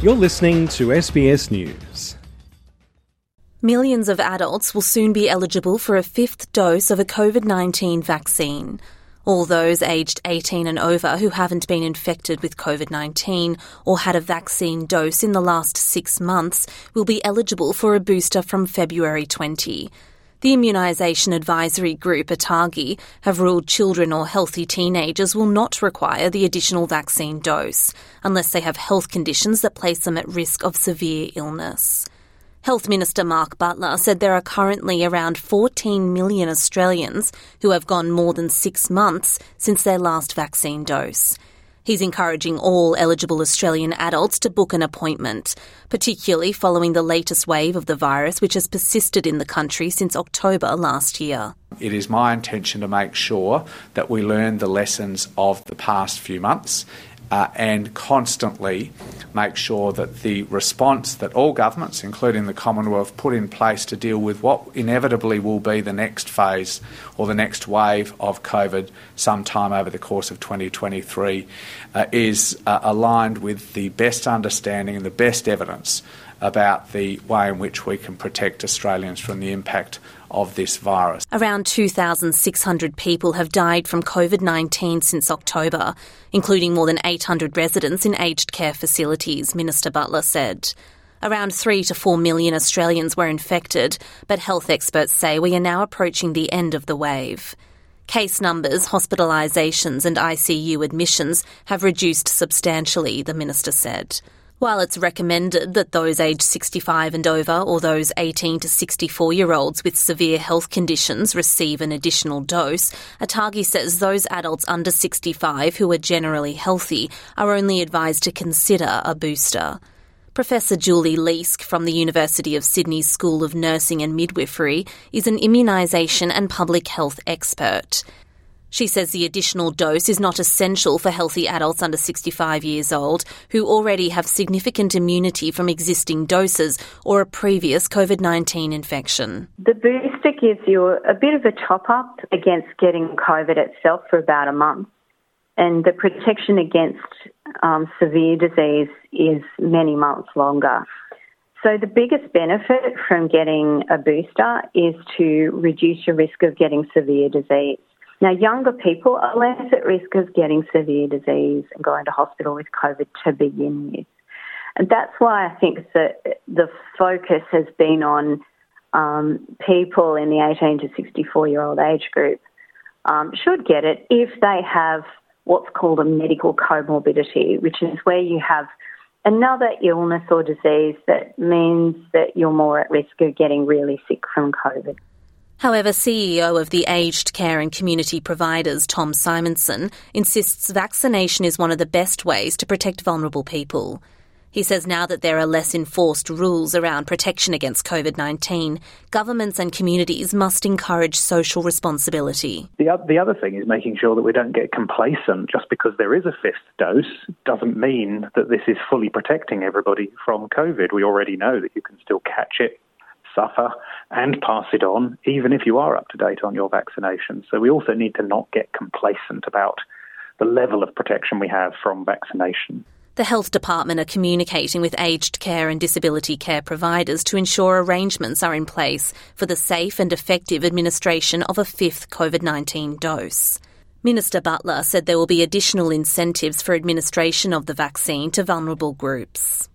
You're listening to SBS News. Millions of adults will soon be eligible for a fifth dose of a COVID 19 vaccine. All those aged 18 and over who haven't been infected with COVID 19 or had a vaccine dose in the last six months will be eligible for a booster from February 20. The Immunisation Advisory Group, ATAGI, have ruled children or healthy teenagers will not require the additional vaccine dose unless they have health conditions that place them at risk of severe illness. Health Minister Mark Butler said there are currently around 14 million Australians who have gone more than six months since their last vaccine dose. He's encouraging all eligible Australian adults to book an appointment, particularly following the latest wave of the virus, which has persisted in the country since October last year. It is my intention to make sure that we learn the lessons of the past few months uh, and constantly make sure that the response that all governments, including the Commonwealth, put in place to deal with what inevitably will be the next phase or the next wave of COVID sometime over the course of 2023 uh, is uh, aligned with the best understanding and the best evidence about the way in which we can protect Australians from the impact of this virus. Around 2,600 people have died from COVID 19 since October, including more than 800 residents in aged care facilities, Minister Butler said. Around 3 to 4 million Australians were infected, but health experts say we are now approaching the end of the wave. Case numbers, hospitalisations, and ICU admissions have reduced substantially, the minister said. While it's recommended that those aged 65 and over or those 18 to 64 year olds with severe health conditions receive an additional dose, ATAGI says those adults under 65 who are generally healthy are only advised to consider a booster. Professor Julie Leask from the University of Sydney's School of Nursing and Midwifery is an immunisation and public health expert. She says the additional dose is not essential for healthy adults under 65 years old who already have significant immunity from existing doses or a previous COVID 19 infection. The booster gives you a bit of a top up against getting COVID itself for about a month, and the protection against um, severe disease is many months longer. So, the biggest benefit from getting a booster is to reduce your risk of getting severe disease. Now, younger people are less at risk of getting severe disease and going to hospital with COVID to begin with. And that's why I think that the focus has been on um, people in the 18 to 64 year old age group um, should get it if they have what's called a medical comorbidity, which is where you have another illness or disease that means that you're more at risk of getting really sick from COVID. However, CEO of the Aged Care and Community Providers, Tom Symondson, insists vaccination is one of the best ways to protect vulnerable people. He says now that there are less enforced rules around protection against COVID 19, governments and communities must encourage social responsibility. The, the other thing is making sure that we don't get complacent. Just because there is a fifth dose doesn't mean that this is fully protecting everybody from COVID. We already know that you can still catch it suffer and pass it on, even if you are up to date on your vaccination. So we also need to not get complacent about the level of protection we have from vaccination. The Health Department are communicating with aged care and disability care providers to ensure arrangements are in place for the safe and effective administration of a fifth COVID 19 dose. Minister Butler said there will be additional incentives for administration of the vaccine to vulnerable groups.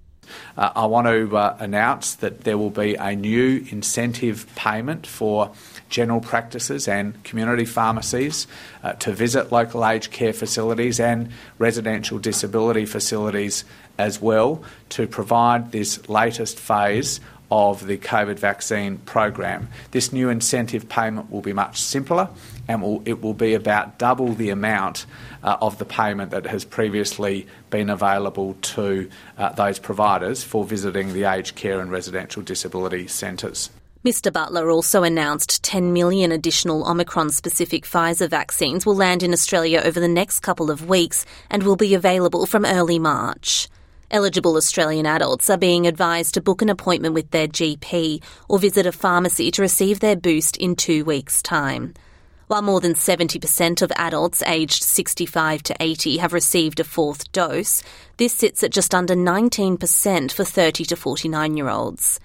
Uh, I want to uh, announce that there will be a new incentive payment for general practices and community pharmacies uh, to visit local aged care facilities and residential disability facilities as well to provide this latest phase of the COVID vaccine program. This new incentive payment will be much simpler and will, it will be about double the amount uh, of the payment that has previously been available to uh, those providers for visiting the aged care and residential disability centres. Mr. Butler also announced 10 million additional Omicron specific Pfizer vaccines will land in Australia over the next couple of weeks and will be available from early March. Eligible Australian adults are being advised to book an appointment with their GP or visit a pharmacy to receive their boost in two weeks' time. While more than 70% of adults aged 65 to 80 have received a fourth dose, this sits at just under 19% for 30 to 49 year olds.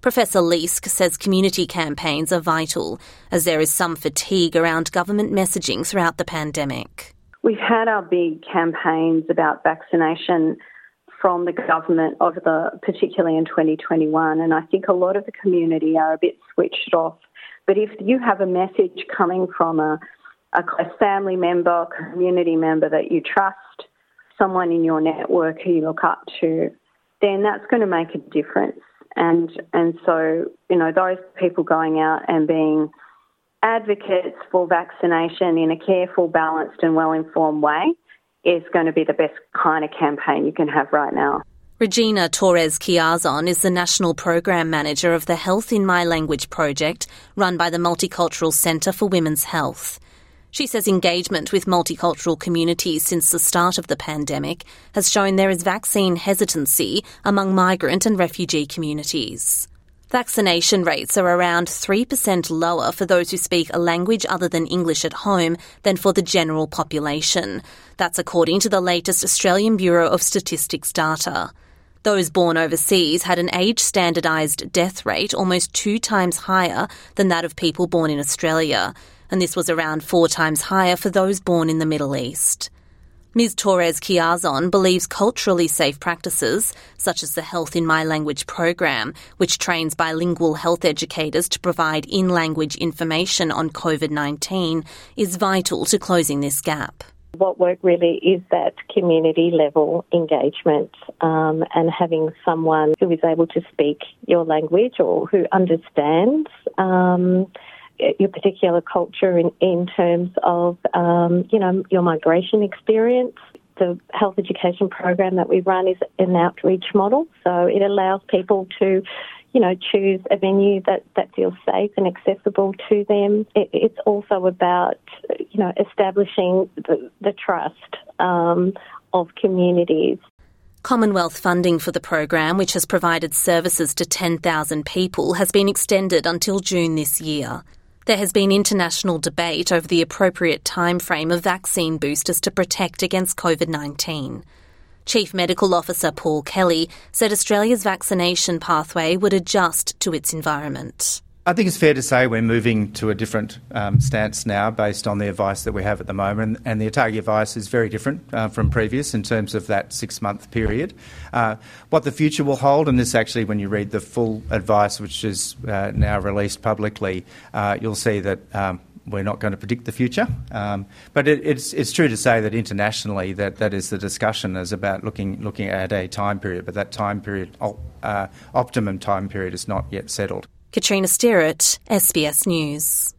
Professor Leask says community campaigns are vital as there is some fatigue around government messaging throughout the pandemic. We've had our big campaigns about vaccination from the government over the particularly in 2021 and I think a lot of the community are a bit switched off. But if you have a message coming from a, a family member, community member that you trust, someone in your network who you look up to, then that's going to make a difference. And and so you know those people going out and being advocates for vaccination in a careful, balanced, and well informed way is going to be the best kind of campaign you can have right now. Regina Torres Chiazon is the National Program Manager of the Health in My Language project run by the Multicultural Centre for Women's Health. She says engagement with multicultural communities since the start of the pandemic has shown there is vaccine hesitancy among migrant and refugee communities. Vaccination rates are around 3% lower for those who speak a language other than English at home than for the general population. That's according to the latest Australian Bureau of Statistics data. Those born overseas had an age standardised death rate almost two times higher than that of people born in Australia, and this was around four times higher for those born in the Middle East. Ms. Torres Chiazon believes culturally safe practices, such as the Health in My Language program, which trains bilingual health educators to provide in language information on COVID 19, is vital to closing this gap. What work really is that community level engagement um, and having someone who is able to speak your language or who understands. Um, your particular culture in, in terms of, um, you know, your migration experience. The health education program that we run is an outreach model, so it allows people to, you know, choose a venue that, that feels safe and accessible to them. It, it's also about, you know, establishing the, the trust um, of communities. Commonwealth funding for the program, which has provided services to 10,000 people, has been extended until June this year. There has been international debate over the appropriate timeframe of vaccine boosters to protect against COVID 19. Chief Medical Officer Paul Kelly said Australia's vaccination pathway would adjust to its environment. I think it's fair to say we're moving to a different um, stance now based on the advice that we have at the moment, and the ATAGI advice is very different uh, from previous in terms of that six month period. Uh, what the future will hold, and this actually, when you read the full advice, which is uh, now released publicly, you'll see that. Um, we're not going to predict the future, um, but it, it's, true to say that internationally that, is the discussion is about looking looking at a time period, but that time period, optimum time period, is not yet settled. Catriona Stirrat, SBS News.